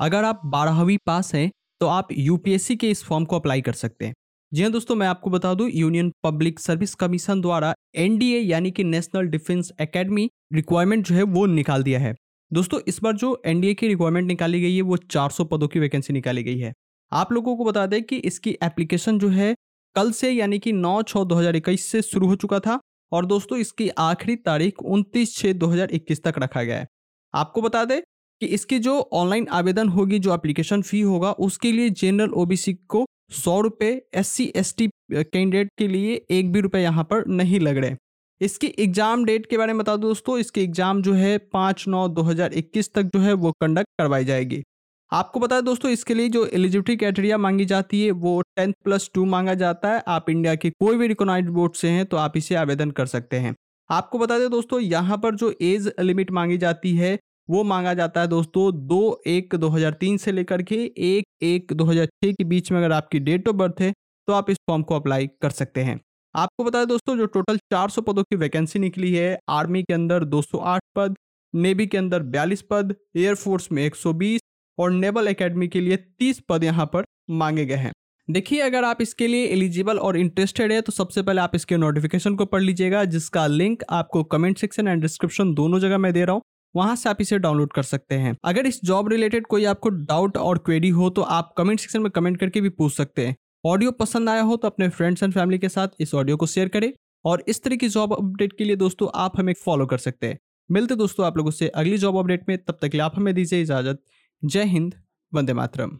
अगर आप बारहवीं पास हैं तो आप यूपीएससी के इस फॉर्म को अप्लाई कर सकते हैं। जी हाँ दोस्तों, मैं आपको बता दूँ यूनियन पब्लिक सर्विस कमीशन द्वारा एनडीए यानी कि नेशनल डिफेंस एकेडमी रिक्वायरमेंट जो है वो निकाल दिया है। दोस्तों, इस बार जो एनडीए की रिक्वायरमेंट निकाली गई है, वो 400 पदों की वैकेंसी निकाली गई है। आप लोगों को बता दें कि इसकी एप्लीकेशन जो है, कल से यानी कि 9 छः 2021 से शुरू हो चुका था और दोस्तों, इसकी आखिरी तारीख 29 छः 2021 तक रखा गया है। आपको बता दें कि इसकी जो ऑनलाइन आवेदन होगी, जो एप्लीकेशन फ़ी होगा, उसके लिए जनरल ओबीसी को सौ रुपये S C S T candidate के लिए एक भी रुपये यहाँ पर नहीं लग रहे। इसकी एग्ज़ाम डेट के बारे में बता दो दोस्तों, इसकी एग्ज़ाम जो है पाँच नौ दो हज़ार इक्कीस तक जो है वो कंडक्ट करवाई जाएगी। आपको बता दें दोस्तों, इसके लिए जो एलिजिबिलिटी क्राइटेरिया मांगी जाती है, वो टेंथ प्लस टू मांगा जाता है। आप इंडिया के कोई भी रिकोनाइज बोर्ड से हैं तो आप इसे आवेदन कर सकते हैं। आपको बता दें दोस्तों, यहाँ पर जो एज लिमिट मांगी जाती है वो मांगा जाता है दोस्तों दो एक दो हज़ार तीन से लेकर के एक एक दो हज़ार छः के बीच में अगर आपकी डेट ऑफ़ बर्थ है तो आप इस फॉर्म को अप्लाई कर सकते हैं। आपको बता दें दोस्तों जो टोटल 400 पदों की वैकेंसी निकली है, आर्मी के अंदर 208 पद, नेवी के अंदर 42 पद एयरफोर्स में 120 और नेवल एकेडमी के लिए 30 पद यहाँ पर मांगे गए हैं। देखिए अगर आप इसके लिए एलिजिबल और इंटरेस्टेड है तो सबसे पहले आप इसके नोटिफिकेशन को पढ़ लीजिएगा, जिसका लिंक आपको कमेंट सेक्शन एंड डिस्क्रिप्शन दोनों जगह मैं दे रहा हूँ। वहाँ से आप इसे डाउनलोड कर सकते हैं। अगर इस जॉब रिलेटेड कोई आपको डाउट और क्वेरी हो तो आप कमेंट सेक्शन में कमेंट करके भी पूछ सकते हैं। ऑडियो पसंद आया हो तो अपने फ्रेंड्स एंड फैमिली के साथ इस ऑडियो को शेयर करें। और इस तरह की जॉब अपडेट के लिए दोस्तों, आप हमें फॉलो कर सकते हैं। मिलते दोस्तों आप लोगों से अगली जॉब अपडेट में। तब तक के लिए आप हमें दीजिए इजाज़त। जय हिंद, वंदे मातरम।